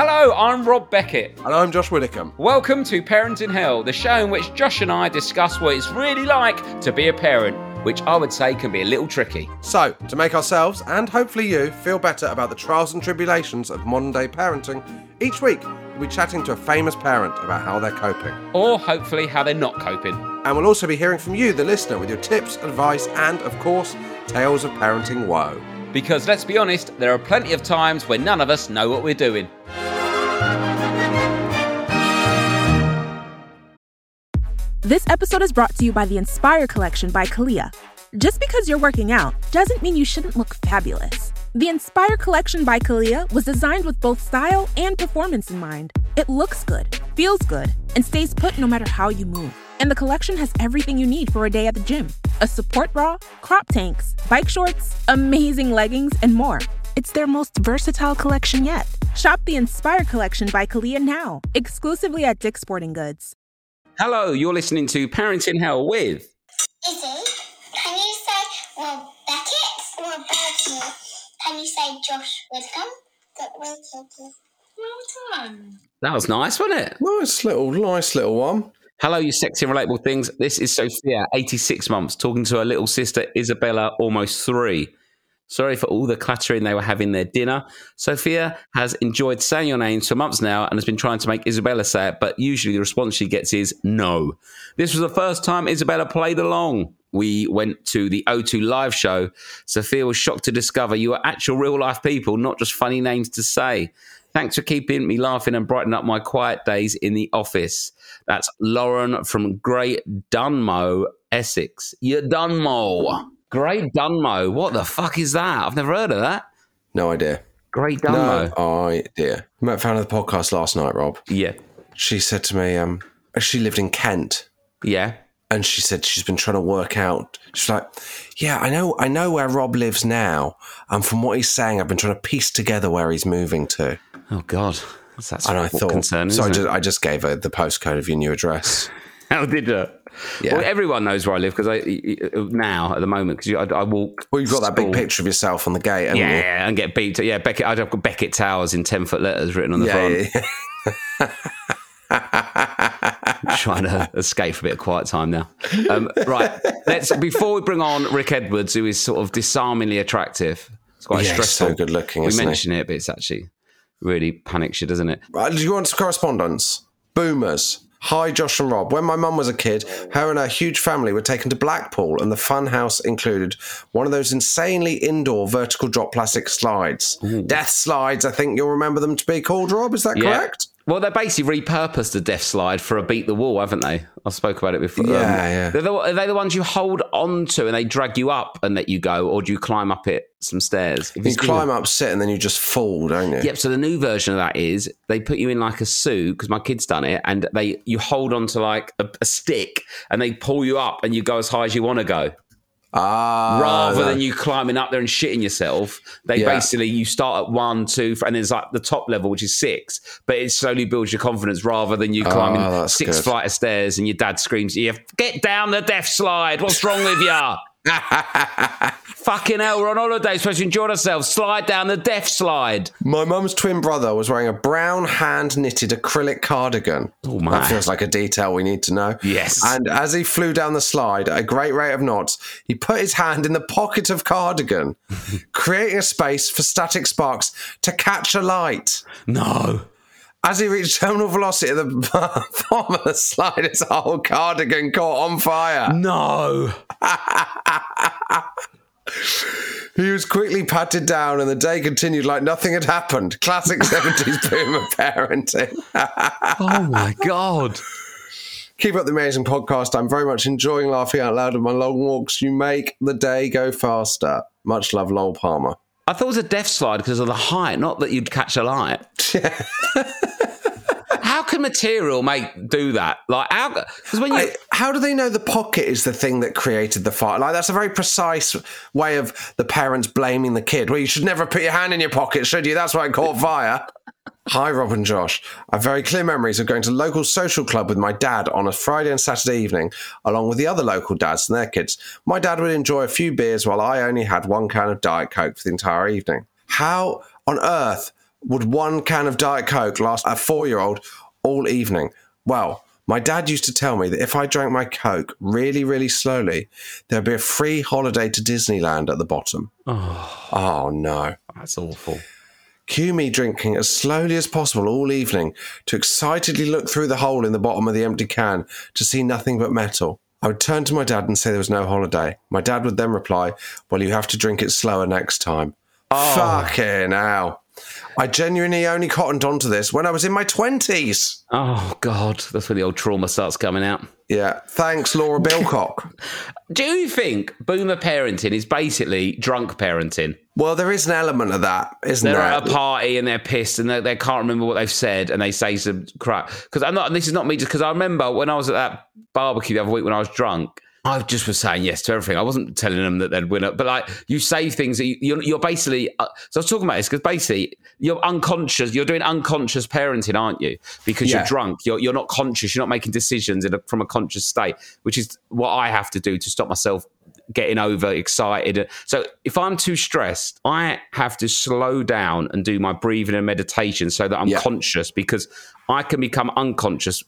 Hello, I'm Rob Beckett. And I'm Josh Widdicombe. Welcome to Parenting Hell, the show in which Josh and I discuss what it's really like to be a parent, which I would say can be a little tricky. So, to make ourselves and hopefully you feel better about the trials and tribulations of modern day parenting, each week we'll be chatting to a famous parent about how they're coping. Or hopefully how they're not coping. And we'll also be hearing from you, the listener, with your tips, advice, and of course, tales of parenting woe. Because let's be honest, there are plenty of times when none of us know what we're doing. This episode is brought to you by the Inspire Collection by Calia. Just because you're working out doesn't mean you shouldn't look fabulous. The Inspire Collection by Calia was designed with both style and performance in mind. It looks good, feels good, and stays put no matter how you move. And the collection has everything you need for a day at the gym a support bra, crop tanks, bike shorts, amazing leggings, and more. It's their most versatile collection yet. Shop the Inspire Collection by Calia now, exclusively at Dick's Sporting Goods. Hello, you're listening to Parenting Hell with. Izzy, can you say Rob Beckett or Becky? Can you say Josh Widdicombe? That Whitcomb. Well done. That was nice, wasn't it? Nice little, nice little one. Hello, you sexy and relatable things. This is Sophia, 86 months, talking to her little sister Isabella, almost three. Sorry for all the clattering they were having their dinner. Sophia has enjoyed saying your names for months now and has been trying to make Isabella say it, but usually the response she gets is no. This was the first time Isabella played along. We went to the O2 live show. Sophia was shocked to discover you are actual real life people, not just funny names to say. Thanks for keeping me laughing and brightening up my quiet days in the office. That's Lauren from Great Dunmow, Essex. You're Dunmow. Great Dunmow. What the fuck is that? I've never heard of that. No idea. Great Dunmow. No idea. I Met a fan of the podcast last night, Rob. Yeah. She said to me, um, she lived in Kent. Yeah. And she said she's been trying to work out. She's like, "Yeah, I know, I know where Rob lives now, and from what he's saying, I've been trying to piece together where he's moving to." Oh God. That's, that's And I thought, concerning. so I just. I just gave her the postcode of your new address. How did you? Yeah. Well, everyone knows where I live because I uh, now at the moment because I, I walk. Well, you've got that big picture of yourself on the gate, you? Yeah, and get beat. Yeah, Beckett. I've got Beckett Towers in ten foot letters written on the front. Yeah, yeah. trying to escape a bit of quiet time now. Um, right, let's before we bring on Rick Edwards, who is sort of disarmingly attractive. It's quite Yeah, he's stressful. so good looking, We isn't mention it, but it's actually really panics you, doesn't it? Right, do you want some correspondence? Boomers. Hi, Josh and Rob. When my mum was a kid, her and her huge family were taken to Blackpool, and the fun house included one of those insanely indoor vertical drop plastic slides. Death slides, I think you'll remember them to be called, Rob. Is that correct? Well, they basically repurposed the death slide for a beat the wall, haven't they? I spoke about it before. Um, Yeah, yeah. They're the, are they the ones you hold onto and they drag you up and let you go, or do you climb up it some stairs? If You climb up, sit, and then you just fall, don't you? Yep. So the new version of that is they put you in like a suit because my kid's done it, and they you hold onto like a, a stick and they pull you up and you go as high as you want to go. Ah, Rather no. than you climbing up there and shitting yourself, they Yeah. basically you start at one, two, and there's like the top level which is six, but it slowly builds your confidence rather than you climbing Ah, that's six good. flight of stairs and your dad screams at you, "Get down the death slide! What's wrong with you?" Fucking hell, we're on holiday, supposed to enjoy ourselves. Slide down the death slide. My mum's twin brother was wearing a brown hand knitted acrylic cardigan. Oh, my. That feels like a detail we need to know. Yes. And as he flew down the slide at a great rate of knots, he put his hand in the pocket of cardigan, creating a space for static sparks to catch a light. No. As he reached terminal velocity at the bottom of the slide, his whole cardigan caught on fire. No. He was quickly patted down, and the day continued like nothing had happened. Classic 70s boomer parenting. Oh my God. Keep up the amazing podcast. I'm very much enjoying laughing out loud on my long walks. You make the day go faster. Much love, Lowell Palmer. I thought it was a death slide because of the height, not that you'd catch a light. how can material make do that? Like how? Because when you I- how do they know the pocket is the thing that created the fire? Like that's a very precise way of the parents blaming the kid. Well, you should never put your hand in your pocket, should you? That's why it caught fire. Hi, Rob and Josh. I have very clear memories of going to local social club with my dad on a Friday and Saturday evening, along with the other local dads and their kids. My dad would enjoy a few beers while I only had one can of Diet Coke for the entire evening. How on earth Would one can of Diet Coke last a four year old all evening? Well, my dad used to tell me that if I drank my Coke really, really slowly, there'd be a free holiday to Disneyland at the bottom. Oh. oh, no. That's awful. Cue me drinking as slowly as possible all evening to excitedly look through the hole in the bottom of the empty can to see nothing but metal. I would turn to my dad and say there was no holiday. My dad would then reply, Well, you have to drink it slower next time. Oh. Fucking hell. I genuinely only cottoned onto this when I was in my 20s. Oh God, that's when the old trauma starts coming out. Yeah. Thanks, Laura Bilcock. Do you think boomer parenting is basically drunk parenting? well, there is an element of that, isn't They're there? at a party and they're pissed and they, they can't remember what they've said and they say some crap. Because I'm not. and This is not me. Just because I remember when I was at that barbecue the other week when I was drunk. I just was saying yes to everything. I wasn't telling them that they'd win it, but like you say things that you, you're, you're basically. Uh, so I was talking about this because basically you're unconscious. You're doing unconscious parenting, aren't you? Because Yeah. you're drunk. You're you're not conscious. You're not making decisions in a, from a conscious state, which is what I have to do to stop myself getting over excited. So if I'm too stressed, I have to slow down and do my breathing and meditation so that I'm Yeah. conscious because I can become unconscious.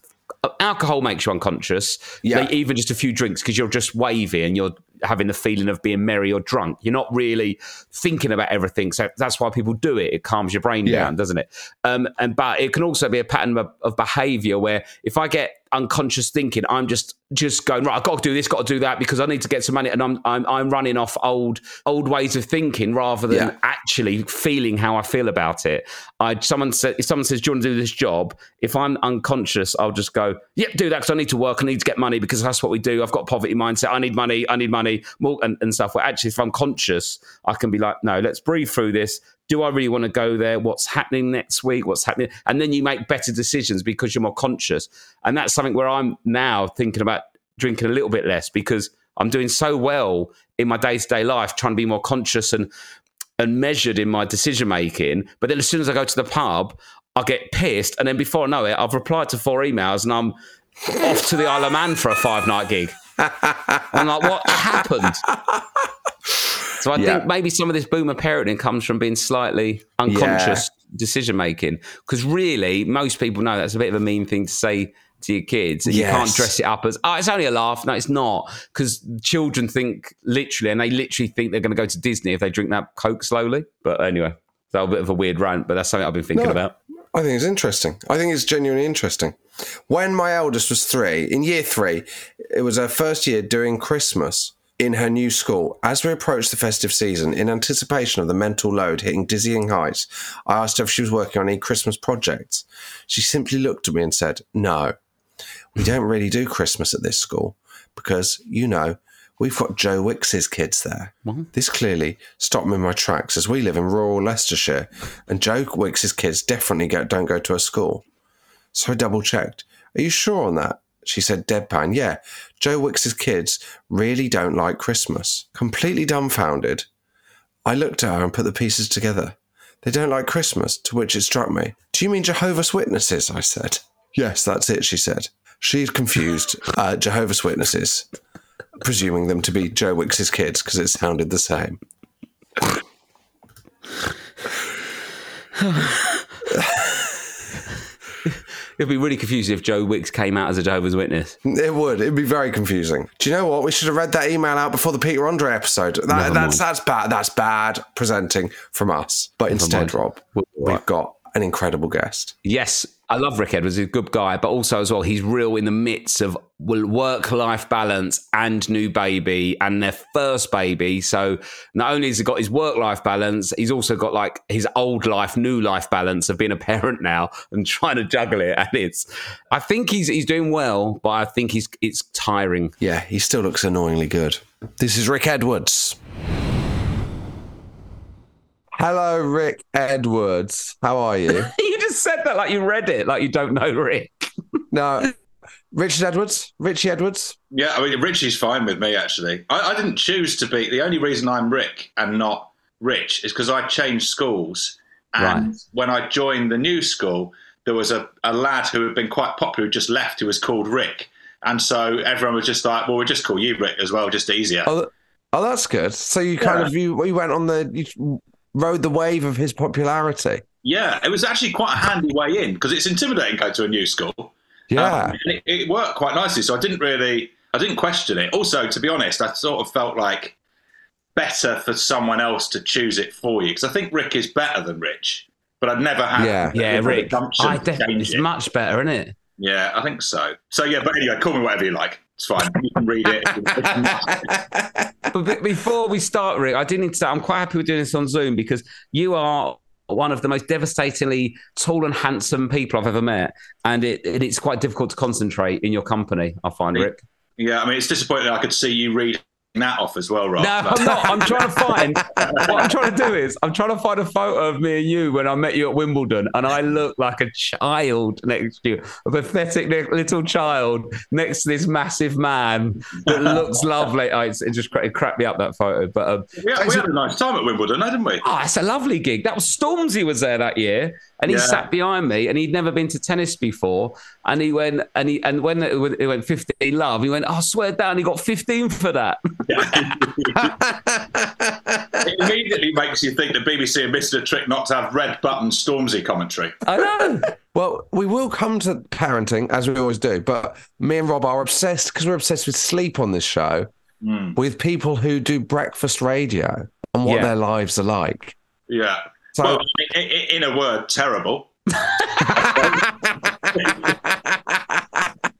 Alcohol makes you unconscious. Yeah. Even just a few drinks because you're just wavy and you're having the feeling of being merry or drunk. You're not really thinking about everything. So that's why people do it. It calms your brain Yeah. down, doesn't it? Um, and but it can also be a pattern of, of behavior where if I get unconscious thinking, I'm just just going right. I've got to do this, got to do that because I need to get some money, and I'm I'm, I'm running off old old ways of thinking rather than Yeah. actually feeling how I feel about it. I someone said if someone says, "Do you want to do this job?" If I'm unconscious, I'll just go, "Yep, do that because I need to work. I need to get money because that's what we do. I've got a poverty mindset. I need money. I need money." More and, and stuff. Where actually, if I'm conscious, I can be like, "No, let's breathe through this." Do I really want to go there? What's happening next week? What's happening? And then you make better decisions because you're more conscious. And that's something where I'm now thinking about drinking a little bit less because I'm doing so well in my day to day life, trying to be more conscious and and measured in my decision making. But then as soon as I go to the pub, I get pissed, and then before I know it, I've replied to four emails, and I'm off to the Isle of Man for a five night gig. I'm like, what happened? So I Yeah. think maybe some of this boomer parenting comes from being slightly unconscious decision making. Because really, most people know that's a bit of a mean thing to say to your kids. And you can't dress it up as, oh, it's only a laugh. No, it's not. Because children think literally, and they literally think they're going to go to Disney if they drink that Coke slowly. But anyway, that was a bit of a weird rant, but that's something I've been thinking No. about. I think it's interesting. I think it's genuinely interesting. When my eldest was three, in year three, it was her first year doing Christmas in her new school. As we approached the festive season, in anticipation of the mental load hitting dizzying heights, I asked her if she was working on any Christmas projects. She simply looked at me and said, No, we don't really do Christmas at this school because, you know, we've got Joe Wicks's kids there. This clearly stopped me in my tracks as we live in rural Leicestershire and Joe Wicks's kids definitely go, don't go to a school. So I double checked. Are you sure on that? She said deadpan, yeah. Joe Wicks's kids really don't like Christmas. Completely dumbfounded, I looked at her and put the pieces together. They don't like Christmas, to which it struck me. Do you mean Jehovah's Witnesses? I said. Yes, that's it, she said. She'd confused uh, Jehovah's Witnesses, presuming them to be Joe Wicks's kids because it sounded the same. It'd be really confusing if Joe Wicks came out as a Jehovah's Witness. It would. It'd be very confusing. Do you know what? We should have read that email out before the Peter Andre episode. That, that's mind. that's bad. That's bad presenting from us. But instead, mind. Rob, we've got an incredible guest. Yes, I love Rick Edwards. He's a good guy, but also as well, he's real in the midst of work-life balance and new baby and their first baby. So not only has he got his work-life balance, he's also got like his old life, new life balance of being a parent now and trying to juggle it. And it's, I think he's he's doing well, but I think he's it's tiring. Yeah, he still looks annoyingly good. This is Rick Edwards. Hello, Rick Edwards. How are you? you just said that like you read it, like you don't know Rick. no, Richard Edwards. Richie Edwards. Yeah, I mean, Richie's fine with me, actually. I, I didn't choose to be. The only reason I'm Rick and not Rich is because I changed schools. And Right. when I joined the new school, there was a, a lad who had been quite popular who just left who was called Rick. And so everyone was just like, well, we'll just call you Rick as well, just easier. Oh, oh, that's good. So you kind Yeah. of you you went on the you rode the wave of his popularity. Yeah, it was actually quite a handy way in because it's intimidating going to a new school. Yeah. Um, and it, it worked quite nicely, so I didn't really, I didn't question it. Also, to be honest, I sort of felt like better for someone else to choose it for you because I think Rick is better than Rich, but I'd never had Yeah. Yeah, the Rick. I to definitely, it's it. much better, isn't it? Yeah, I think so. So yeah, but anyway, call me whatever you like. It's fine. You can read it. But before we start, Rick, I do need to say I'm quite happy with doing this on Zoom because you are one of the most devastatingly tall and handsome people I've ever met, and it and it's quite difficult to concentrate in your company. I find, Rick. yeah, I mean, it's disappointing. I could see you read that off as well, Rob. No, I'm not. I'm trying to find. what I'm trying to do is I'm trying to find a photo of me and you when I met you at Wimbledon, and I look like a child next to you, a pathetic little child next to this massive man that looks lovely. Oh, it just it cracked me up that photo, but. Um, Yeah, we had a nice time at Wimbledon, didn't we? Oh, it's a lovely gig. That was Stormzy was there that year, and he Yeah. sat behind me, and he'd never been to tennis before, and he went, and he, and when it went it went 15 love, he went, oh, I swear down, he got 15 for that. it immediately makes you think the BBC have missed a trick not to have red button Stormzy commentary. I know. Well, we will come to parenting as we always do, but me and Rob are obsessed because we're obsessed with sleep on this show Mm. with people who do breakfast radio and what Yeah. their lives are like. Yeah. So, well, i- i- in a word, terrible.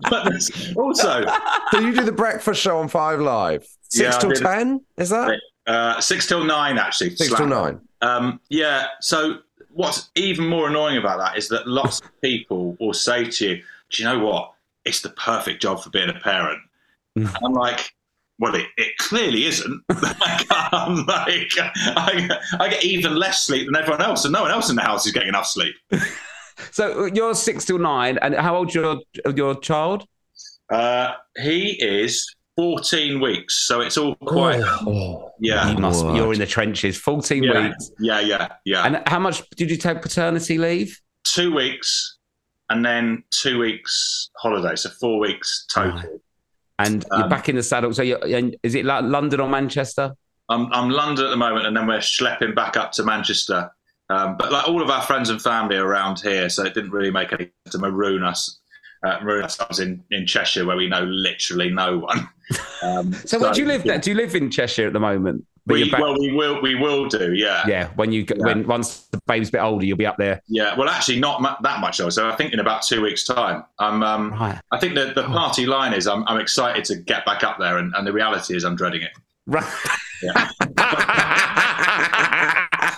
but also so you do the breakfast show on Five Live, six Yeah, till ten, is that uh, six till nine, actually. six till nine? Um, yeah. So what's even more annoying about that is that lots of people will say to you, "Do you know what? It's the perfect job for being a parent." Mm. And I'm like. Well, it, it clearly isn't. like, I'm like, I, I get even less sleep than everyone else, and no one else in the house is getting enough sleep. So you're six till nine, and how old's your your child? Uh, he is 14 weeks, so it's all quite. Yeah, You must. Word. You're in the trenches. 14 yeah, weeks. yeah, yeah, yeah. And how much did you take paternity leave? two weeks, and then two weeks holiday, so four weeks total. And you're Um, back in the saddle. So you're, and is it like London or Manchester? I'm I'm London at the moment, and then we're schlepping back up to Manchester. Um, but like all of our friends and family are around here, so it didn't really make any sense to maroon us. Uh, maroon ourselves in, in Cheshire, where we know literally no one. Um, So where do you live? There? Do you live in Cheshire at the moment? But We, back- well, we will we will do, yeah. yeah. When you Yeah. when once the baby's a bit older, you'll be up there. Yeah, well, actually, not mu- that much though. So I think in about two weeks' time, I'm. Um, Right. I think that the party line is I'm, I'm excited to get back up there, and, and the reality is I'm dreading it. Right.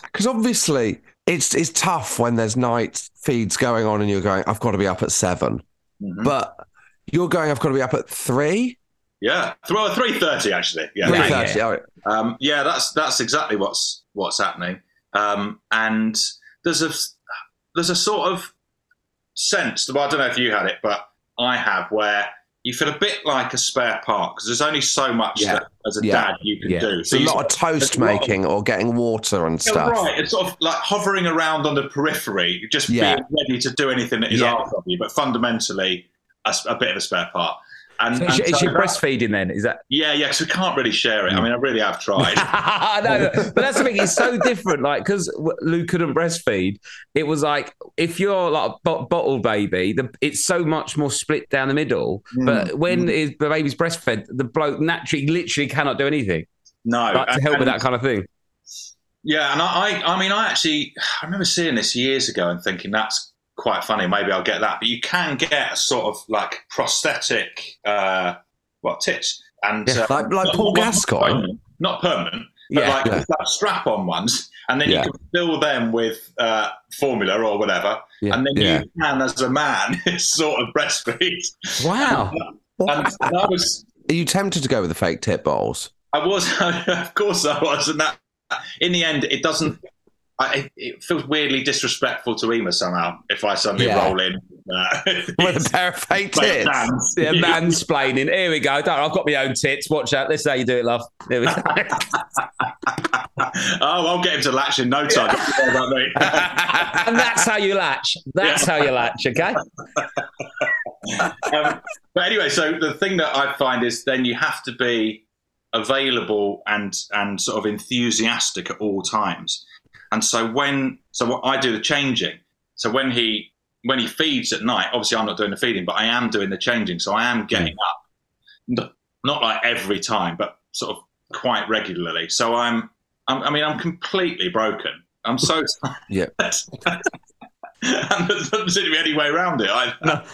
Because obviously it's it's tough when there's night feeds going on and you're going, I've got to be up at 7 Mhm. but you're going, I've got to be up at three. Yeah, well, three thirty actually. Yeah, Three Yeah, yeah. all right. Um, yeah, that's that's exactly what's what's happening. Um, and there's a there's a sort of sense. Well, I don't know if you had it, but I have, where you feel a bit like a spare part because there's only so much Yeah. that as a Yeah. dad you can Yeah. do. It's a lot of toast there's a lot of- making or getting water and Yeah, stuff. right. It's sort of like hovering around on the periphery, just Yeah. being ready to do anything that is Yeah. asked of you, but fundamentally a bit of a spare part. And, So and is, she, so she breastfeeding then? Is that? Yeah, yeah, because we can't really share Mm. it. I mean, I really have tried. no, but that's the thing. It's so different. Like because Lou couldn't breastfeed, it was like if you're like a bo- bottle baby, the, it's so much more split down the middle. Mm. But when is the baby's breastfed, the bloke naturally, literally cannot do anything no, like, to help with that kind of thing. Yeah, and I, I, I mean, I actually, I remember seeing this years ago and thinking that's quite funny. Maybe I'll get that. But you can get a sort of like prosthetic, uh, what tits and Yeah, uh, like- like not- Paul Gascoigne? not permanent, but Yeah. like Yeah. that strap-on ones, and then Yeah. you can fill them with uh, formula or whatever, and then Yeah. you can, as a man, sort of breastfeed. Wow. And I was Are you tempted to go with the fake tit bowls? I was, of course, I was, and that in the end, it doesn't. I, it, it feels weirdly disrespectful to Ema somehow if I suddenly Yeah. roll in. Uh, With a pair of fake tits? dance. Yeah, mansplaining. Here we go. Don't, I've got my own tits. Watch out. This is how you do it, love. Here we go. oh, I'll get him to latch in no time. Me. and that's how you latch. That's how you latch. Okay. um, but anyway, so the thing that I find is then you have to be available and and sort of enthusiastic at all times. And so when so what I do the changing. So when he when he feeds at night, obviously I'm not doing the feeding, but I am doing the changing. So I am getting up, not like every time, but sort of quite regularly. So I'm, I'm I mean, I'm completely broken. I'm so tired. Yeah. and there doesn't seem to be any way around it. I,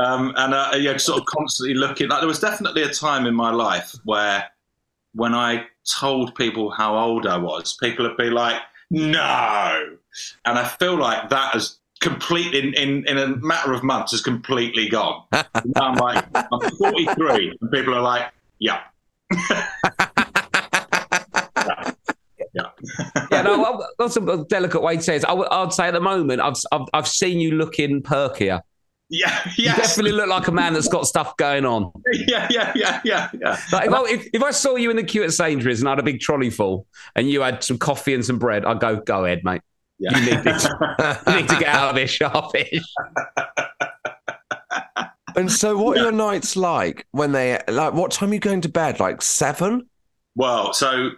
um, and uh, yeah, sort of constantly looking. Like there was definitely a time in my life where, when I told people how old I was, people would be like, "No," and I feel like that has completely in, in, in a matter of months has completely gone. Now I'm like, I'm 43, and people are like, "Yeah." yeah. yeah, no, that's a delicate way to say it. I would, I'd say at the moment, I've, I've, I've seen you looking perkier. Yeah, You definitely look like a man that's got stuff going on. yeah, yeah, yeah, yeah, yeah. Like if, I, if, if I saw you in the queue at Sainsbury's and I had a big trolley full and you had some coffee and some bread, I'd go, go ahead, mate. yeah. You need this. You need to get out of this sharpish. And so, what are your nights like when they like? What time are you going to bed? Like seven? Well, so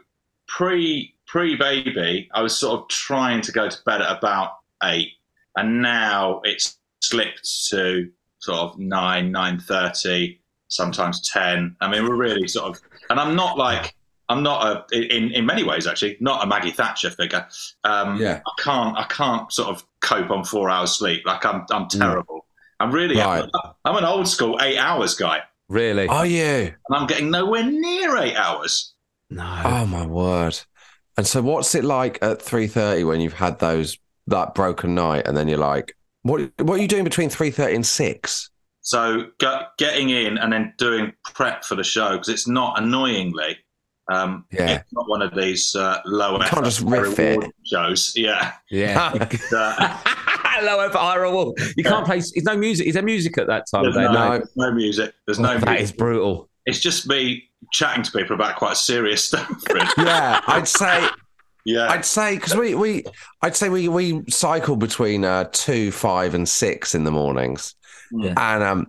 pre pre baby, I was sort of trying to go to bed at about eight, and now it's slipped to sort of nine, nine thirty, sometimes ten. I mean, we're really sort of, and I'm not like I'm not a in in many ways actually not a Maggie Thatcher figure. Um, Yeah. I can't I can't sort of cope on four hours sleep. Like I'm I'm terrible. I'm really Right. I'm an old school eight hours guy, Really? Are you? and I'm getting nowhere near eight hours. No. Oh my word! And so, what's it like at three thirty when you've had those that broken night, and then you're like, what? What are you doing between three thirty and six? So get, getting in and then doing prep for the show because it's not annoyingly. Um, Yeah. it's not one of these uh, low effort just riff reward it. shows. Yeah, Yeah. Uh, Low effort, high reward. You can't play. There's no music. Is there music at that time of there's day? no, No. no music. There's no. That music. is brutal. It's just me chatting to people about quite serious stuff. really. Yeah, I'd say Yeah, I'd say because we we I'd say we we cycle between uh, two, five, and six in the mornings, Yeah. and um,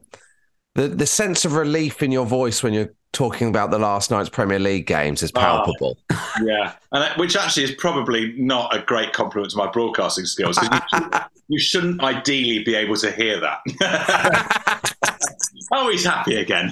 the the sense of relief in your voice when you're talking about the last night's Premier League games is palpable. yeah, and that- which actually is probably not a great compliment to my broadcasting skills. 'cause You, shouldn't- you shouldn't ideally be able to hear that. oh, he's happy again.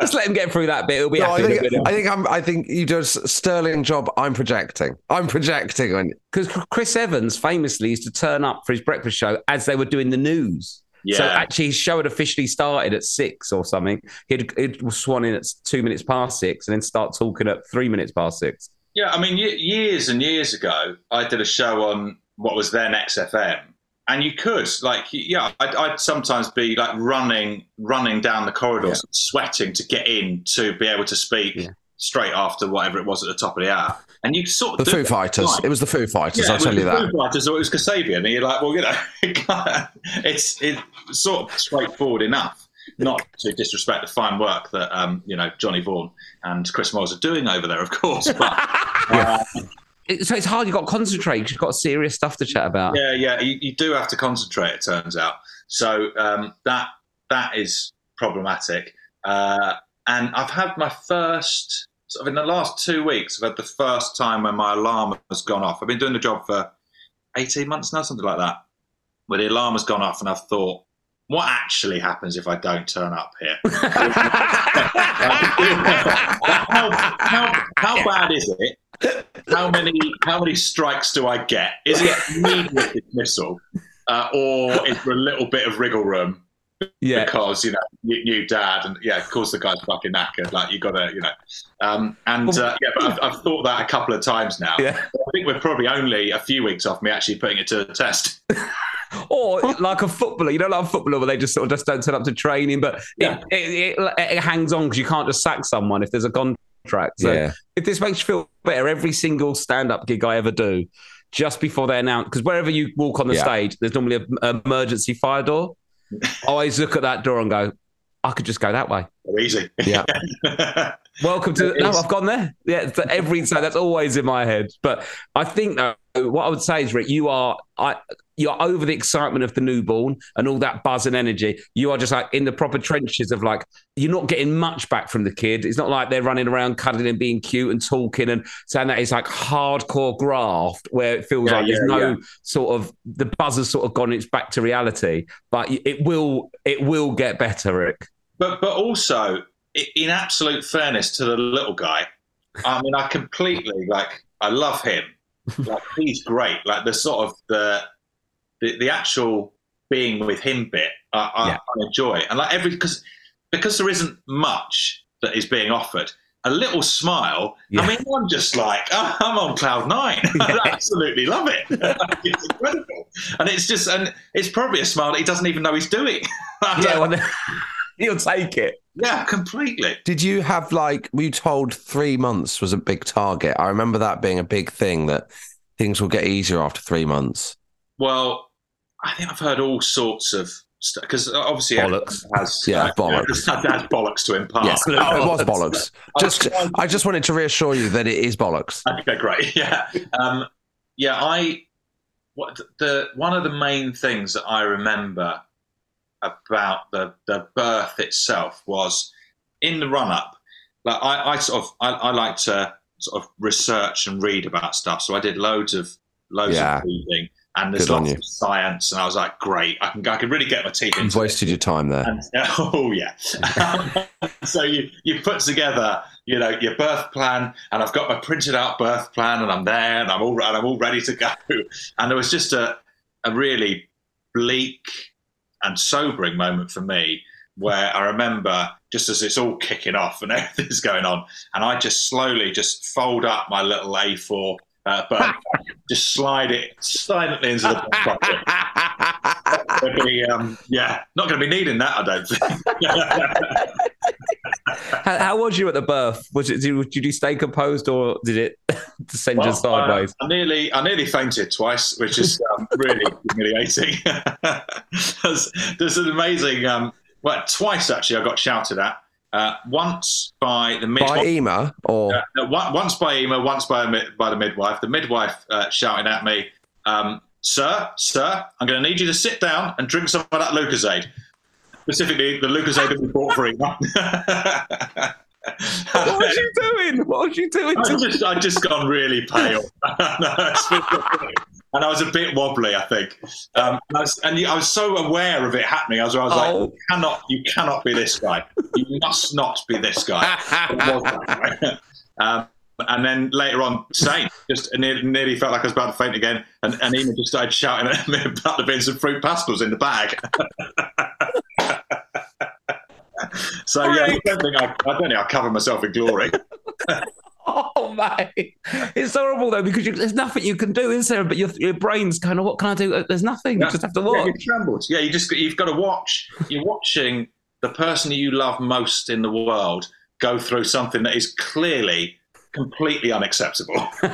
Just let him get through that bit. He'll be No, I think I think I'm I think you do a s- sterling job. I'm projecting. I'm projecting on Because Chris Evans famously used to turn up for his breakfast show as they were doing the news. yeah, So actually, his show had officially started at six or something. He'd, he'd swan in at two minutes past six and then start talking at three minutes past six. Yeah, I mean, years and years ago, I did a show on what was then XFM, and you could like, yeah, I'd, I'd sometimes be like running, running down the corridors, sweating to get in to be able to speak Yeah. straight after whatever it was at the top of the hour, and you sort of the Foo Fighters. It was the Foo Fighters. Yeah, I'll tell you the that. Foo Fighters or it was Kasabian, and you're like, well, you know, it's it's sort of straightforward enough. Not to disrespect the fine work that um, you know Johnny Vaughan and Chris Moyles are doing over there, of course. But uh, so it's hard. You've got to concentrate you've got serious stuff to chat about. yeah, yeah, you, you do have to concentrate. It turns out, so um, that that is problematic. Uh, and I've had my first sort of in the last two weeks. I've had the first time when my alarm has gone off. I've been doing the job for eighteen months now, something like that, where the alarm has gone off, and I've thought, what actually happens if I don't turn up here? how, how, how bad is it? How many how many strikes do I get? Is it immediate dismissal, uh, or is there a little bit of wriggle room yeah. because you know new, new dad and yeah, of course the guy's fucking knackered. Like you got to you know, um, and uh, yeah, but I've, I've thought that a couple of times now. Yeah. I think we're probably only a few weeks off me actually putting it to the test. Or like a footballer, you know, like a footballer where they just sort of just don't turn up to training, but Yeah. it, it, it, it hangs on because you can't just sack someone if there's a contract. So Yeah. if this makes you feel better, every single stand-up gig I ever do, just before they announce, because wherever you walk on the Yeah. stage, there's normally an emergency fire door. I always look at that door and go, I could just go that way. Oh, easy. Yeah. Welcome to no. I've gone there. Yeah, so every so that's always in my head. But I think though, what I would say is, Rick, you are I, you're over the excitement of the newborn and all that buzz and energy. You are just like in the proper trenches of like you're not getting much back from the kid. It's not like they're running around cuddling and being cute and talking and saying that it's like hardcore graft where it feels Yeah, like there's no yeah. sort of the buzz has sort of gone. It's back to reality, but it will it will get better, Rick. But but also, in absolute fairness to the little guy, I mean, I completely like. I love him. Like he's great. Like the sort of the the, the actual being with him bit, I, I, Yeah. I enjoy. And like every because because there isn't much that is being offered. A little smile. Yeah. I mean, I'm just like oh, I'm on cloud nine. I absolutely love it. it's incredible, and it's just and it's probably a smile that he doesn't even know he's doing. Yeah, well, he'll take it. yeah, completely. Did you have like were you told three months was a big target? I remember that being a big thing that things will get easier after three months. Well, I think I've heard all sorts of stuff because obviously Bollocks. has Yeah, uh, bollocks. has, has bollocks to impart. Yes, absolute oh, it was bollocks. bollocks. Just I just wanted to reassure you that it is bollocks. Okay, great. Yeah, um, yeah. I what the one of the main things that I remember about the the birth itself was in the run up. Like I, I sort of I, I like to sort of research and read about stuff, so I did loads of loads Yeah. of reading. And there's Good lots of science, and I was like, "Great! I can, I can really get my teeth into it." wasted your time there. And, oh yeah. so you you put together you know your birth plan, and I've got my printed out birth plan, and I'm there, and I'm all and I'm all ready to go. And there was just a a really bleak and sobering moment for me where I remember just as it's all kicking off and everything's going on, and I just slowly just fold up my little A4 uh, just slide it silently into the pocket. Be, um, yeah, not going to be needing that, I don't think. How, how was you at the birth? Was it did, did you stay composed or did it send Well, you sideways? uh, I nearly, I nearly fainted twice, which is um, really humiliating. there's, there's an amazing, um, well, twice actually. I got shouted at. Uh, once by the By midwife. Ema or Uh, no, once by Ema, once by by the midwife. The midwife uh, shouting at me, um, "Sir, sir, I'm going to need you to sit down and drink some of that Lucozade, specifically the Lucozade that we bought for Ema." what was you doing? What was you doing? I just, I just gone really pale, and I was a bit wobbly. I think, um, and, I was, and I was so aware of it happening. I was, I was like, Oh. "You cannot, you cannot be this guy. You must not be this guy." It was that way. um, and then later on, same. Just nearly, nearly felt like I was about to faint again, and, and Ema just started shouting at me about there being some fruit pastels in the bag. so yeah, I don't think I, I don't think I cover myself in glory. Oh mate, it's horrible though because you, there's nothing you can do, is there? But your your brain's kind of what can I do? Uh, there's nothing. You just have to Yeah, watch. you trembled. Yeah, you just you've got to watch. You're watching the person you love most in the world go through something that is clearly completely unacceptable. From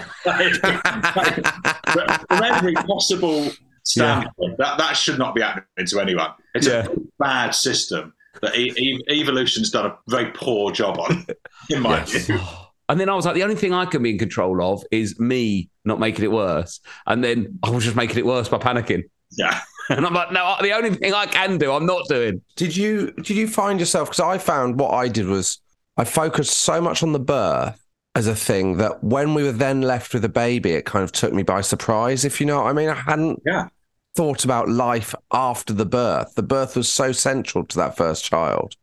every possible standpoint, that that should not be happening to anyone. It's Yeah. a bad system that e- e- evolution's done a very poor job on, in my Yes. view. And then I was like, the only thing I can be in control of is me not making it worse. And then I was just making it worse by panicking. Yeah. And I'm like, no, the only thing I can do, I'm not doing. Did you did you find yourself? Because I found what I did was I focused so much on the birth as a thing that when we were then left with a baby, it kind of took me by surprise. If you know what I mean, I hadn't Yeah. Thought about life after the birth. The birth was so central to that first child.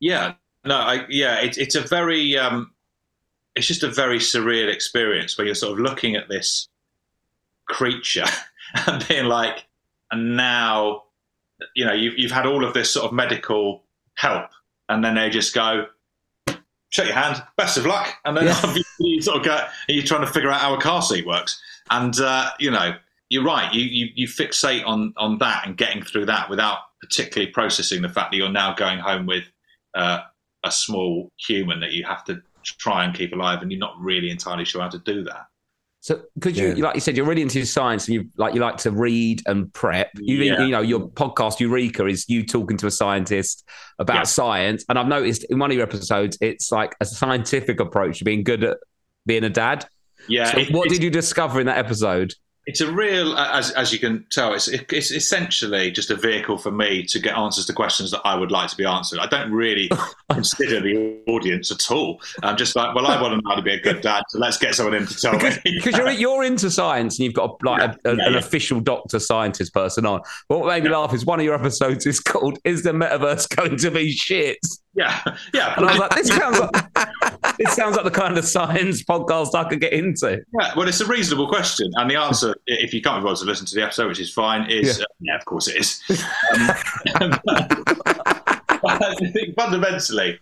Yeah, no, I, yeah, it, it's a very, um, it's just a very surreal experience where you're sort of looking at this creature and being like, and now, you know, you've you've had all of this sort of medical help, and then they just go, shake your hand, best of luck, and then Yeah. you sort of go, and you're trying to figure out how a car seat works, and uh, you know. You're right. You, you you fixate on on that and getting through that without particularly processing the fact that you're now going home with uh, a small human that you have to try and keep alive, and you're not really entirely sure how to do that. So could you, Yeah. like you said, you're really into science and you like you like to read and prep. You, Yeah. you know, your podcast Eureka is you talking to a scientist about Yeah. science. And I've noticed in one of your episodes, it's like a scientific approach to being good at being a dad. Yeah, So it- what did you discover in that episode? It's a real, as as you can tell, it's it's essentially just a vehicle for me to get answers to questions that I would like to be answered. I don't really consider the audience at all. I'm just like, well, I want to know how to be a good dad, so let's get someone in to tell Because, me. because you're you're into science and you've got a, like a, a- Yeah, an yeah. official doctor scientist person on. What made me laugh is one of your episodes is called "Is the Metaverse Going to Be Shit?" Yeah, yeah. And I was like, this sounds like this sounds like the kind of science podcast I could get into. Yeah, well, it's a reasonable question, and the answer, if you can't be bothered to listen to the episode, which is fine, is yeah, uh, yeah of course it is. Um, but I think fundamentally,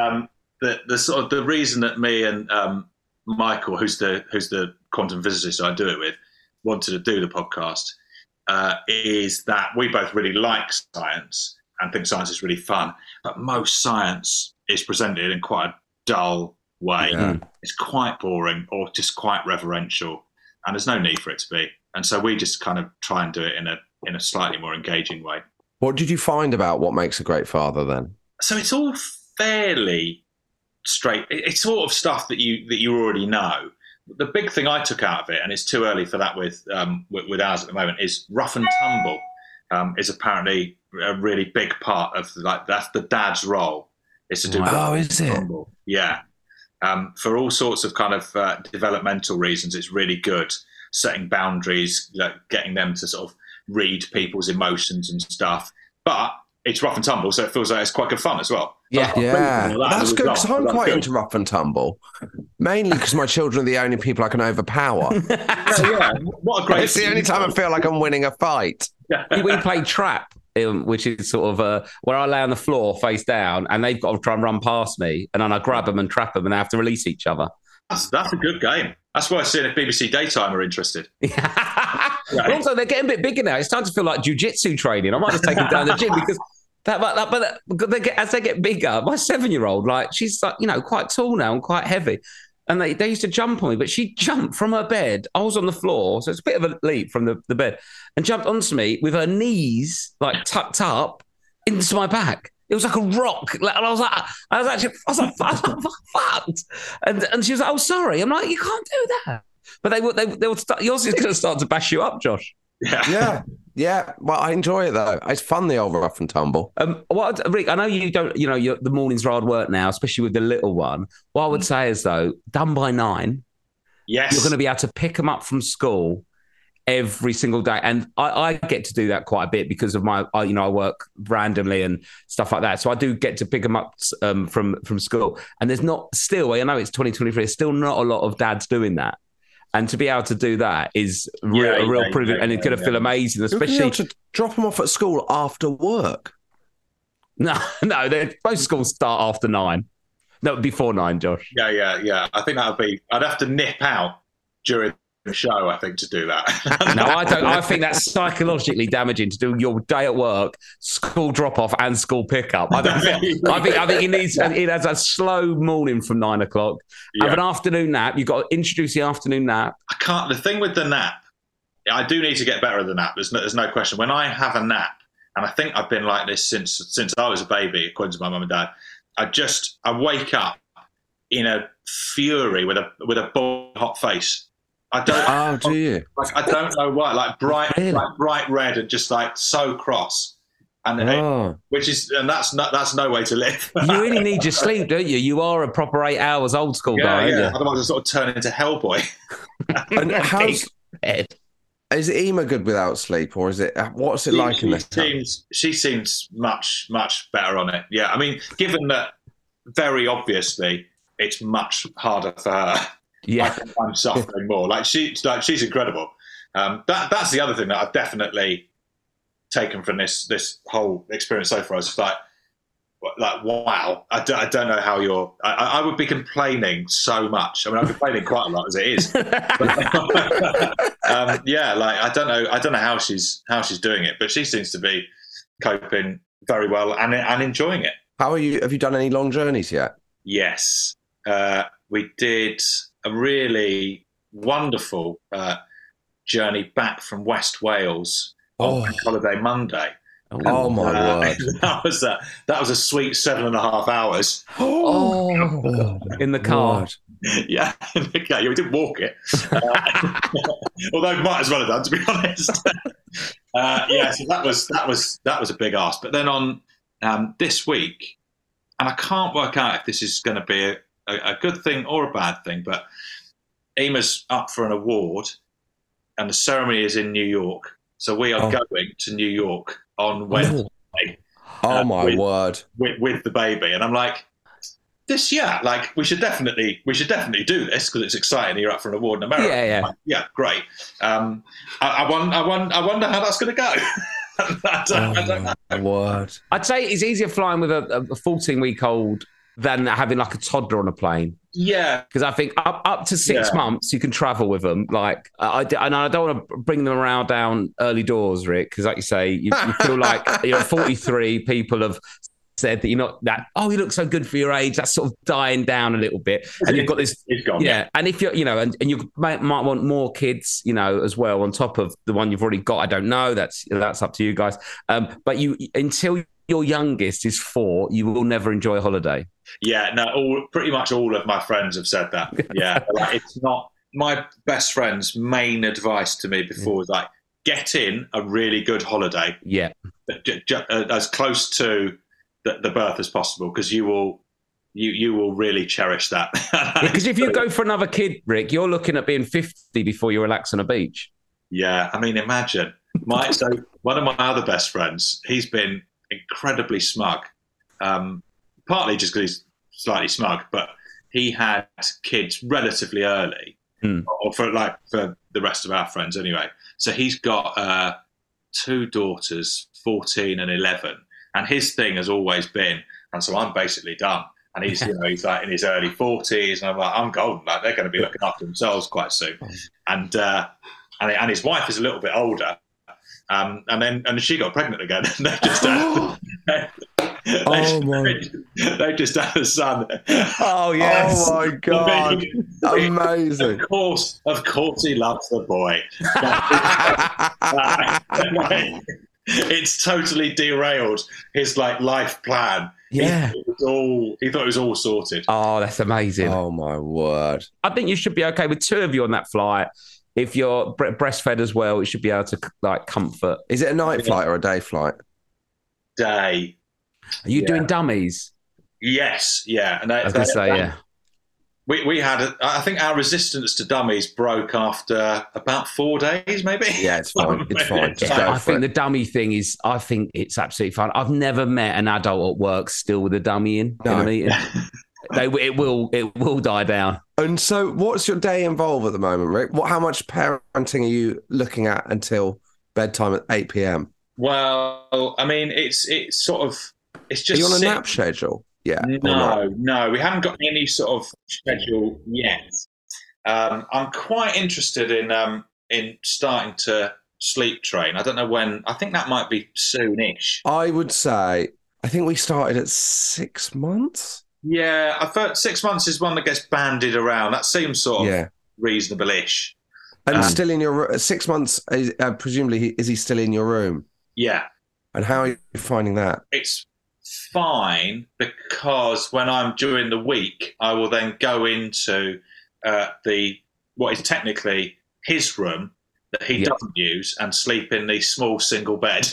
um, the the sort of the reason that me and um, Michael, who's the who's the quantum physicist I do it with, wanted to do the podcast uh, is that we both really like science and think science is really fun, but most science is presented in quite a dull way. Yeah. It's quite boring or just quite reverential, and there's no need for it to be. And so we just kind of try and do it in a in a slightly more engaging way. What did you find about what makes a great father then? So it's all fairly straight. It's sort of stuff that you that you already know. The big thing I took out of it, and it's too early for that with um, with, with ours at the moment, is rough and tumble. Um, is apparently a really big part of like that's the dad's role is to do. Wow. rough Oh, and is it? tumble. Yeah. Um, for all sorts of kind of uh, developmental reasons, it's really good setting boundaries, like getting them to sort of read people's emotions and stuff. But it's rough and tumble, so it feels like it's quite good fun as well. Yeah. Yeah, Well, that's good because I'm quite good. into rough and tumble, mainly because my children are the only people I can overpower. Yeah, yeah. What a great! it's the only time I feel like I'm winning a fight. we, we play trap, um, which is sort of uh, where I lay on the floor face down, and they've got to try and run past me, and then I grab them and trap them, and they have to release each other. That's, that's a good game. That's why I see if BBC Daytime are interested. But also, they're getting a bit bigger now. It's time to feel like jujitsu training. I might just take them down the gym because that, but, that, but that, they get, as they get bigger, my seven-year-old, like she's like, you know, quite tall now and quite heavy. And they, they used to jump on me, but she jumped from her bed. I was on the floor, so it's a bit of a leap from the, the bed, and jumped onto me with her knees like tucked up into my back. It was like a rock, like, and I was like, I was actually, I was like, I fucked. And and she was like, oh, sorry. I'm like, you can't do that. But they would, they, they would start. Yours is going to start to bash you up, Josh. Yeah. Yeah, yeah. Well, I enjoy it though. It's fun the old rough and tumble. Um, what Rick, I know you don't. You know, you're, the mornings are hard work now, especially with the little one. What I would say is though, done by nine, Yes. you're going to be able to pick them up from school every single day, and I, I get to do that quite a bit because of my, I, you know, I work randomly and stuff like that. So I do get to pick them up um, from from school, and there's not still. I know it's 2023. There's still not a lot of dads doing that. And to be able to do that is re- Yeah, a real yeah, privilege, yeah, and it's going to yeah, feel yeah. amazing, You're be especially able to drop them off at school after work. No, no, most schools start after nine. No, before nine, Josh. Yeah, yeah, yeah. I think that would be. I'd have to nip out during the show. I think to do that. No, I don't. I think that's psychologically damaging to do your day at work, school drop off, and school pickup. I don't think. I think. I think it needs. It has a slow morning from nine o'clock. Have Yeah. an afternoon nap. You've got to introduce the afternoon nap. I can't. The thing with the nap, I do need to get better at the nap. There's no, there's no question. When I have a nap, and I think I've been like this since since I was a baby, according to my mum and dad. I just I wake up in a fury with a with a boiling hot face. I don't. Oh, do you? like, I don't know why. Like bright, Really? like bright red, and just like so cross. And it- Oh. which is and that's not that's no way to live. You really need your sleep, don't you? You are a proper eight hours old school yeah, guy, yeah. aren't Otherwise, I sort of turn into Hellboy. And how's Ed. is Ema good without sleep, or is it? Uh, what's it like in she this town? seems she seems much much better on it. Yeah, I mean, given that very obviously it's much harder for her. I Yeah, think I'm suffering more. Like she, like she's incredible. Um, that that's the other thing that I've definitely taken from this this whole experience so far. Is like, like wow, I don't, I don't know how you're. I, I I would be complaining so much. I mean, I'm complaining quite a lot as it is. um, yeah, like I don't know, I don't know how she's how she's doing it, but she seems to be coping very well and and enjoying it. How are you? Have you done any long journeys yet? Yes, uh, we did a really wonderful uh, journey back from West Wales on Oh. Bank Holiday Monday. Oh my Uh, word! that was a that was a sweet seven and a half hours. Oh, in the car. Word. yeah, yeah, we didn't walk it. Uh, although might as well have done, to be honest. uh, yeah, so that was that was that was a big ask. But then on um, this week, and I can't work out if this is going to be a, a, a good thing or a bad thing, but Ema's up for an award, and the ceremony is in New York. So we are Oh. going to New York on Wednesday Oh Uh, my with- word! with, with the baby, and I'm like, this, yeah, like we should definitely, we should definitely do this because it's exciting. You're up for an award in America. Yeah, yeah. Like, yeah, great. Um, I, I, won, I, won, I wonder how that's going to go. I don't, I don't know. Oh my word! I'd say it's easier flying with a 14 week old than having like a toddler on a plane. Yeah, Because I think up up to six Yeah. months you can travel with them. Like I, and I don't want to bring them around down early doors, Rick. Because like you say, you, you feel like you're 43. People have said that you're not that. Oh, you look so good for your age. That's sort of dying down a little bit. And you've got this gone. yeah, and if you're, you know, and, and you might, might want more kids, you know, as well on top of the one you've already got. I don't know. That's that's up to you guys. Um, but you until your youngest is four, you will never enjoy a holiday. Yeah, no, all pretty much all of my friends have said that. Yeah, like, it's not my best friend's main advice to me before was like get in a really good holiday, Yeah, j- j- uh, as close to the, the birth as possible, because you will you you will really cherish that. because if you go for another kid, Rick, you're looking at being fifty before you relax on a beach. Yeah, I mean, imagine. My so one of my other best friends, he's been incredibly smug. Um, partly just because he's slightly smug, but he had kids relatively early, Hmm. or for like for the rest of our friends anyway. So he's got uh, two daughters, fourteen and eleven, and his thing has always been, and so I'm basically done. And he's, you know, he's like in his early forties, and I'm like, I'm golden. Like they're going to be looking after themselves quite soon. And uh, and, and his wife is a little bit older. Um, and then and she got pregnant again. They just had, they, Oh, my- they just had a son. Oh yes! Oh my god! Amazing! Of course, of course, he loves the boy. it's totally derailed his like life plan. Yeah. he, it was all he thought it was all sorted. Oh, that's amazing. Oh my word! I think you should be okay with two of you on that flight. If you're bre- breastfed as well, it should be able to like comfort. Is it a night flight or a day flight? Day, Are you Yeah. doing dummies? yes, yeah, and they, I was gonna they- say, yeah. We, we had, a, I think our resistance to dummies broke after about four days, maybe. Yeah, it's fine. It's fine. Just Yeah, go I think it. the dummy thing is. I think it's absolutely fine. I've never met an adult at work still with a dummy in, in No. a meeting. they, it will, it will die down. And so, what's your day involve at the moment, Rick? What? How much parenting are you looking at until bedtime at eight pm? Well, I mean, it's it's sort of it's Are just you on a sit- nap schedule? Yeah. No, no, we haven't got any sort of schedule yet. Um, I'm quite interested in um, in starting to sleep train. I don't know when. I think that might be soonish. I would say. I think we started at six months. Yeah, I thought six months is one that gets bandied around. That seems sort of Yeah. reasonable-ish. And Um, still in your six months. Is, uh, presumably, is he still in your room? Yeah, And how are you finding that? it's fine because when I'm during the week, I will then go into uh, the what is technically his room that he Yeah. doesn't use and sleep in the small single bed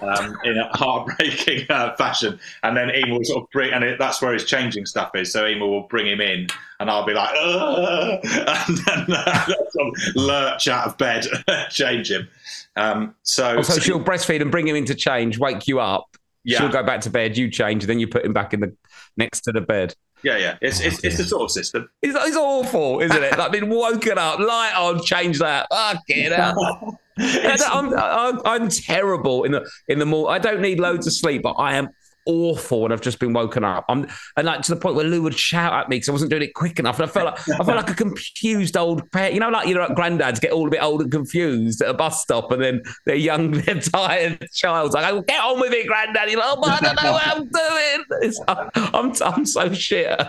um, in a heartbreaking uh, fashion. And then Ema will sort of bring, and it, that's where his changing stuff is. So Ema will bring him in, and I'll be like, "Ugh," and then uh, sort of lurch out of bed, change him. Um, so, So she'll breastfeed and bring him into change, wake you up. yeah, She'll go back to bed, you change, and then you put him back in the next to the bed. yeah, yeah. It's, it's, it's the sort of system. It's, it's awful, isn't it? Like been woken up, light on, change that. Fucking hell. I'm, I'm, I'm terrible in the in the morning. I don't need loads of sleep, but I am awful when I've just been woken up. I'm and like to the point where Lou would shout at me because I wasn't doing it quick enough, and I felt like I felt like a confused old parent. You know, like you know, like granddads get all a bit old and confused at a bus stop, and then their young, their tired child's like, oh, "Get on with it, granddad." You're like, "Oh, but I don't know what I'm doing." It's, I'm I'm so shit.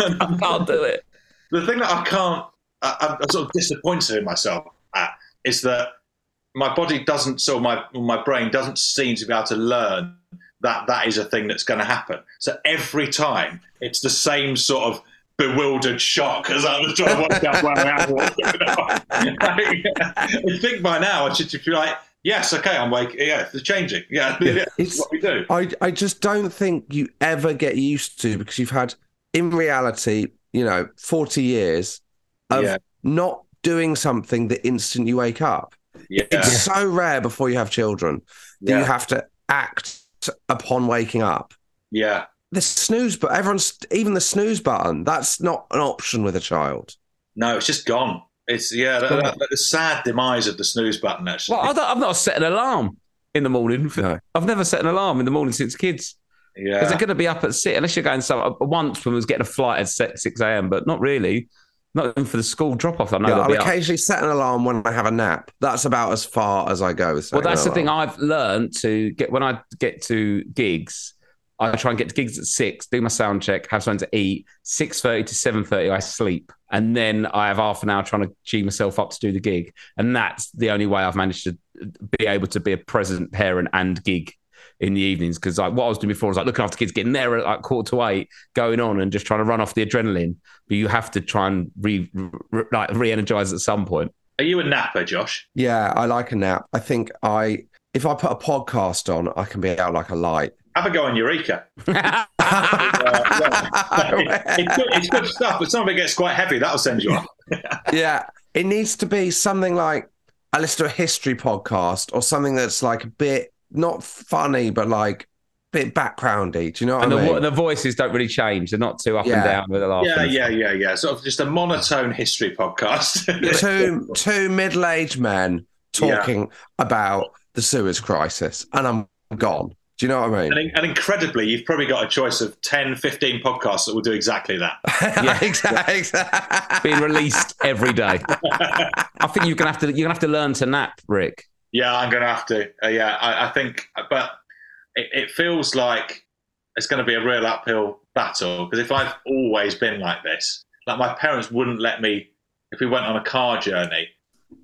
I can't do it. the thing that I can't, I, I'm sort of disappointed in myself at is that my body doesn't, so my my brain doesn't seem to be able to learn that that is a thing that's going to happen. So every time, it's the same sort of bewildered shock as I was trying to work out where I am. I think by now I should be like, yes, okay, I'm like, yeah, it's changing. Yeah, it's what we do. I, I just don't think you ever get used to because you've had, in reality, you know, 40 years of Yeah. not doing something the instant you wake up. Yeah, It's so rare before you have children that yeah, you have to act upon waking up. yeah. The snooze, but everyone's even the snooze button. That's not an option with a child. No, it's just gone. It's yeah, that, that, that- the sad demise of the snooze button. Actually, Well, I don't, I've not set an alarm in the morning. No. I've never set an alarm in the morning since kids. Yeah, because they're going to be up at six, unless you're going some once when we was getting a flight at six, 6 a.m., but not really. Not even for the school drop off. I know Yeah, I'll be up. occasionally set an alarm when I have a nap. That's about as far as I go. With Well, that's the thing. I've learned to get when I get to gigs. I try and get to gigs at six, do my sound check, have something to eat. Six thirty to seven thirty, I sleep, and then I have half an hour trying to gee myself up to do the gig, and that's the only way I've managed to be able to be a present parent and gig in the evenings. Because like what I was doing before was like looking after kids, getting there at like quarter to eight, going on and just trying to run off the adrenaline. But you have to try and re, re like re-energize at some point. are you a napper, Josh? Yeah, I like a nap. I think I if I put a podcast on, I can be out like a light. Have a go on Eureka. Uh, it's, good, it's good stuff, but some of it gets quite heavy. That'll send you off. yeah, it needs to be something like I listen to a history podcast or something that's like a bit not funny, but like bit backgroundy. Do you know what and I the, mean? vo- the voices don't really change; they're not too up Yeah. and down with a laugh. Yeah, yeah, yeah, yeah. Sort of just a monotone history podcast. two two middle aged men Yeah. talking about the Suez crisis, and I'm gone. Do you know what I mean? and, and incredibly, you've probably got a choice of 10, 15 podcasts that will do exactly that. Yeah. exactly. exactly. being released every day. I think you're gonna have to you're gonna have to learn to nap, Rick. Yeah, I'm going to have to. Uh, yeah, I, I think, but it, it feels like it's going to be a real uphill battle because if I've always been like this, like my parents wouldn't let me, if we went on a car journey,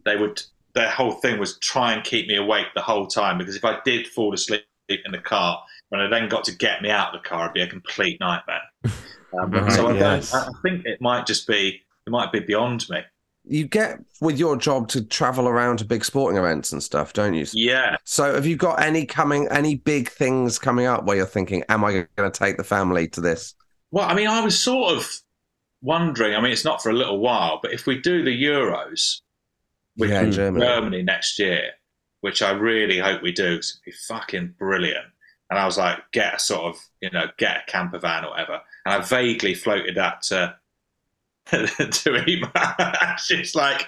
they would, their whole thing was try and keep me awake the whole time because if I did fall asleep in the car, when I then got to get me out of the car, it'd be a complete nightmare. Um, Right, so I, yes. I think it might just be, it might be beyond me. You get with your job to travel around to big sporting events and stuff, don't you? Yeah. So, have you got any coming, any big things coming up where you're thinking, "Am I going to take the family to this?" Well, I mean, I was sort of wondering. I mean, it's not for a little while, but if we do the Euros with Yeah, Germany. Germany next year, which I really hope we do, 'cause it'd be fucking brilliant. And I was like, get a sort of, you know, get a camper van or whatever. And I vaguely floated that to to him. it's like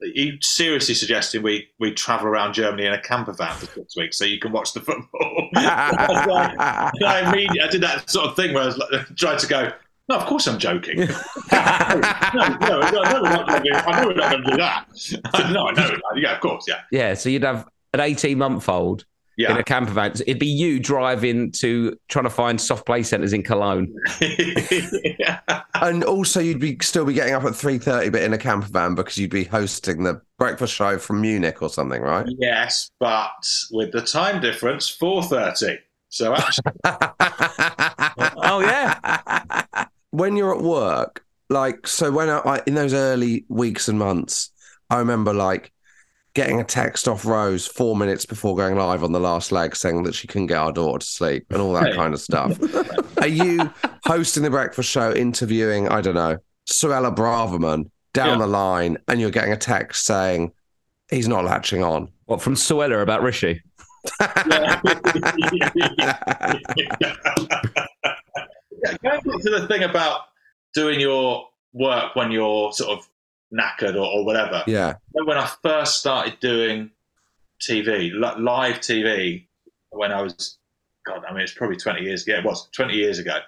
he seriously suggesting we we travel around Germany in a camper van for six weeks so you can watch the football. I and I did that sort of thing where I was like, tried to go. No, of course I'm joking. no, no, no, no, we're not gonna do, I know we're not going to do that. no, I know. Yeah, of course. Yeah, Yeah, so you'd have an 18 month old in a camper van. It'd be you driving to trying to find soft play centres in Cologne. yeah. and also, you'd be still be getting up at three thirty, but in a camper van because you'd be hosting the breakfast show from Munich or something, right? Yes, but with the time difference, four thirty. So actually, Oh yeah, when you're at work, like, so when I, I in those early weeks and months, I remember like getting a text off Rose four minutes before going live on the last leg saying that she couldn't get our daughter to sleep and all that Hey. kind of stuff. Are you hosting the breakfast show, interviewing, I don't know, Suella Braverman down Yeah. the line, and you're getting a text saying he's not latching on? what from Suella about Rishi? Yeah. Yeah, Going back to the thing about doing your work when you're sort of knackered or, or whatever. Yeah. When I first started doing TV, live TV, when I was, God, I mean, it's probably 20 years, yeah, it was 20 years ago.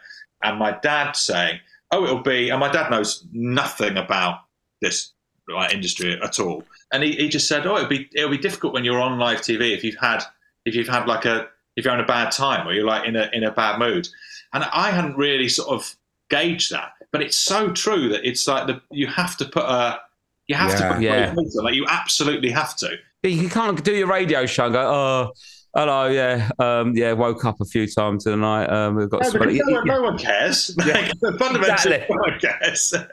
And my dad saying, oh, it'll be, and my dad knows nothing about this like, industry at all. And he, he just said, oh, it'll be, it'll be difficult when you're on live TV if you've had, if you've had like a, if you're in a bad time or you're like in a, in a bad mood. And I hadn't really sort of gauged that, but it's so true that it's like the, you have to put a, you have Yeah. to put Yeah. a filter, like you absolutely have to. You can't do your radio show and go, oh, hello, yeah, um, yeah, woke up a few times tonight. Um, we've got No, some. no, one, no one cares. Like, fundamentally, Exactly. no one cares. And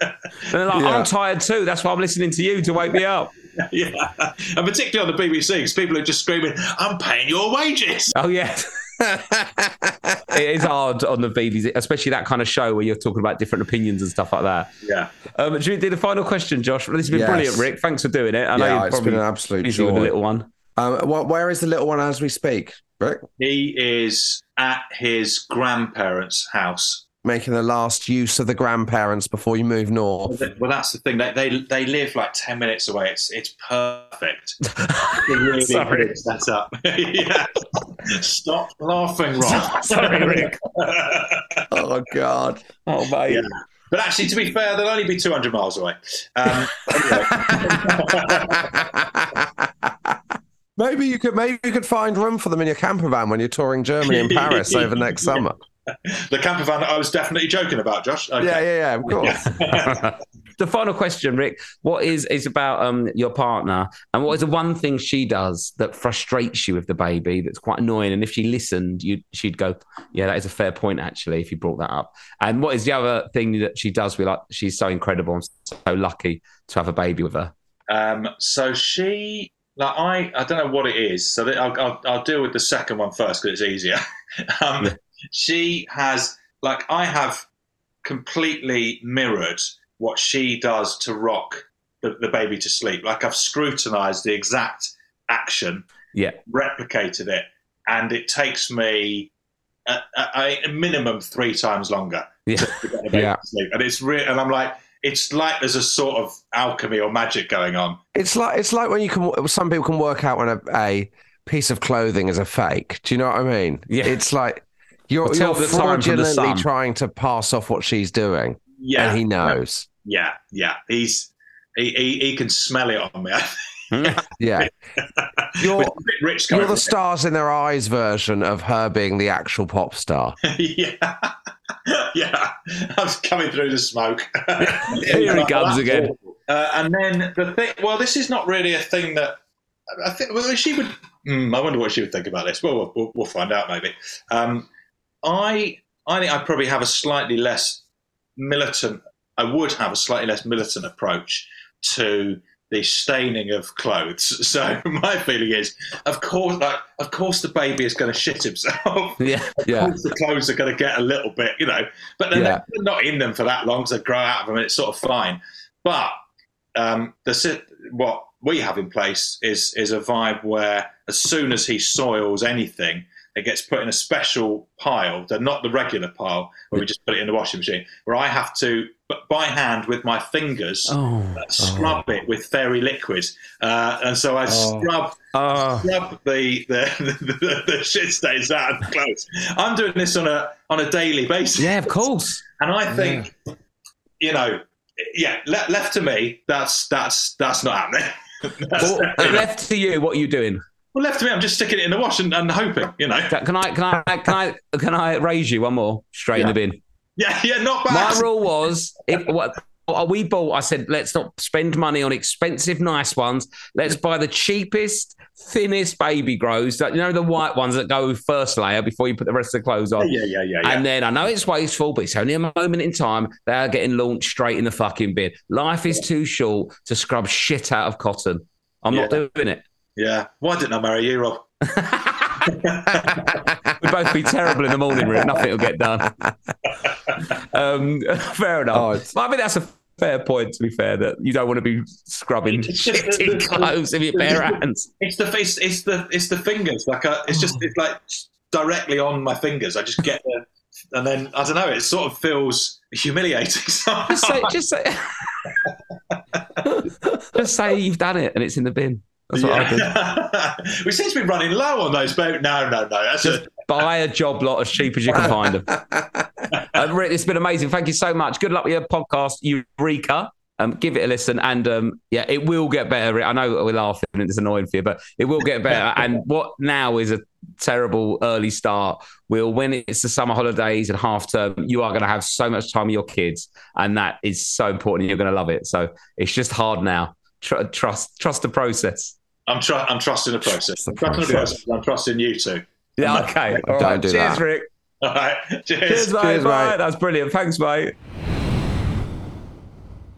they're like, Yeah. I'm tired too. That's why I'm listening to you to wake me up. yeah, and particularly on the BBC, because people are just screaming, "I'm paying your wages." Oh yeah. it is hard on the BBC, especially that kind of show where you're talking about different opinions and stuff like that. Yeah, Um, should we do the final question, Josh? This has been Yes. brilliant, Rick. Thanks for doing it. I know Yeah, you're it's probably been an absolute busy with joy. the little one. Um, wh- where is the little one as we speak, Rick? he is at his grandparents' house. Making the last use of the grandparents before you move north. Well, that's the thing. They they, they live like ten minutes away. It's it's perfect. It's a really Sorry. good setup. yeah. Stop laughing, Rob. Sorry, Rick. Oh God! Oh, mate. Yeah. But actually, to be fair, they'll only be 200 miles away. Um, maybe you could maybe you could find room for them in your camper van when you're touring Germany and Paris over next summer. the camper van that I was definitely joking about, Josh. Okay. Yeah, yeah, yeah. Of course. the final question, Rick. What is is about um your partner, and what is the one thing she does that frustrates you with the baby? That's quite annoying. And if she listened, you she'd go, "Yeah, that is a fair point." Actually, if you brought that up. And what is the other thing that she does? We like. She's so incredible. I'm so lucky to have a baby with her. Um, so she, like, I, I don't know what it is. So I'll, I'll, I'll deal with the second one first because it's easier. um, Yeah. She has, like, I have completely mirrored what she does to rock the, the baby to sleep. Like, I've scrutinized the exact action, Yeah. replicated it, and it takes me a, a, a minimum three times longer Yeah. to get the baby Yeah. to sleep. And it's real, and I'm like, it's like there's a sort of alchemy or magic going on. It's like it's like when you can. Some people can work out when a, a piece of clothing is a fake. Do you know what I mean? Yeah. It's like you're, Well, tell you're the time from the fraudulently trying to pass off what she's doing, Yeah, and he knows. Yeah, yeah. He's he, he, he can smell it on me. Yeah, you're With a bit rich you're the stars in their eyes version of her being the actual pop star. yeah, yeah. I was coming through the smoke. Here he comes again. Uh, and then the thing. Well, this is not really a thing that I think. Well, she would. Hmm, I wonder what she would think about this. Well, we'll, we'll, we'll find out maybe. Um, I I think I probably have a slightly less militant. I would have a slightly less militant approach to the staining of clothes. So my feeling is, of course, like of course, the baby is going to shit himself. Yeah. Yeah. the clothes are going to get a little bit, you know, but then Yeah. they're not in them for that long, so they grow out of them, and it's sort of fine. But um, the what we have in place is is a vibe where as soon as he soils anything, it gets put in a special pile. They're not the regular pile where we just put it in the washing machine. Where I have to, but by hand with my fingers, Oh. scrub it with fairy liquid, uh, and so I Oh. scrub Oh. scrub the the, the, the shit stains out of the clothes. I'm doing this on a on a daily basis. Yeah, of course. And I think, you know, yeah, le- left to me, that's that's that's not happening. That's- Well, left to you, what are you doing? Well, left to me, I'm just sticking it in the wash and, and hoping, you know. Can I can I can I can I raise you one more straight in the bin? Yeah, yeah, not bad. My rule was if what we bought, I said, let's not spend money on expensive, nice ones. Let's buy the cheapest, thinnest baby grows. That you know the white ones that go first layer before you put the rest of the clothes on. Yeah, yeah, yeah, yeah. And then I know it's wasteful, but it's only a moment in time. They are getting launched straight in the fucking bin. Life is too short to scrub shit out of cotton. I'm not doing it. Yeah. Why didn't I marry you, Rob? We'd both be terrible in the morning, room. Nothing will get done. Um, fair enough. Oh, it's- I think that's a fair point, to be fair, that you don't want to be scrubbing It's just- shitty clothes with your bare hands. It's the face. It's the it's the fingers. Like a, it's just it's like directly on my fingers. I just get the, and then I don't know. It sort of feels humiliating. Just say, just say, just say you've done it and it's in the bin. That's what I did. We seem to be running low on those. But no, no, no. That's Just a, buy a job lot as cheap as you can find them. Uh, Rick, it's been amazing. Thank you so much. Good luck with your podcast, Eureka. Um, give it a listen, and um, yeah, it will get better. I know we're laughing and it's annoying for you, but it will get better. and what now is a terrible early start. Will when it's the summer holidays and half term, you are going to have so much time with your kids, and that is so important. You're going to love it. So it's just hard now. Tr- trust, trust the process. I'm, tr- I'm trusting the process. the I'm trusting the process. process. I'm trusting you two. Yeah, okay. All Don't right. do Cheers, that. Rick. All right. Cheers. Cheers, mate. Cheers, Bye. mate. That's brilliant. Thanks, mate.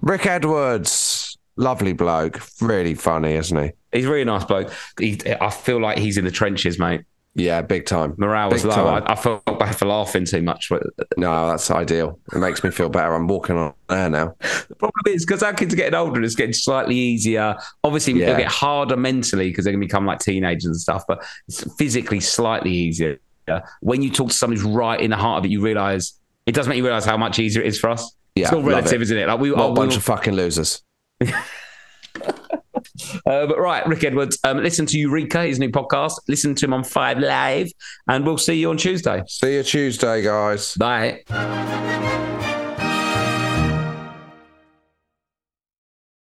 Rick Edwards, lovely bloke, really funny, isn't he? He's a really nice bloke. He, I feel like he's in the trenches, mate. Yeah, big time. Morale was low. I, I felt bad for laughing too much. But No, that's ideal. It makes me feel better. I'm walking on air now. the problem is because our kids are getting older and it's getting slightly easier. Obviously, Yeah. it'll get harder mentally because they're going to become like teenagers and stuff, but it's physically slightly easier. When you talk to somebody who's right in the heart of it, you realize it does make you realize how much easier it is for us. Yeah, it's all relative, isn't it? Like we, oh, a bunch we'll- of fucking losers. Uh, but right, Rick Edwards, um, listen to Eureka, his new podcast. Listen to him on Five Live, and we'll see you on Tuesday. See you Tuesday, guys. Bye.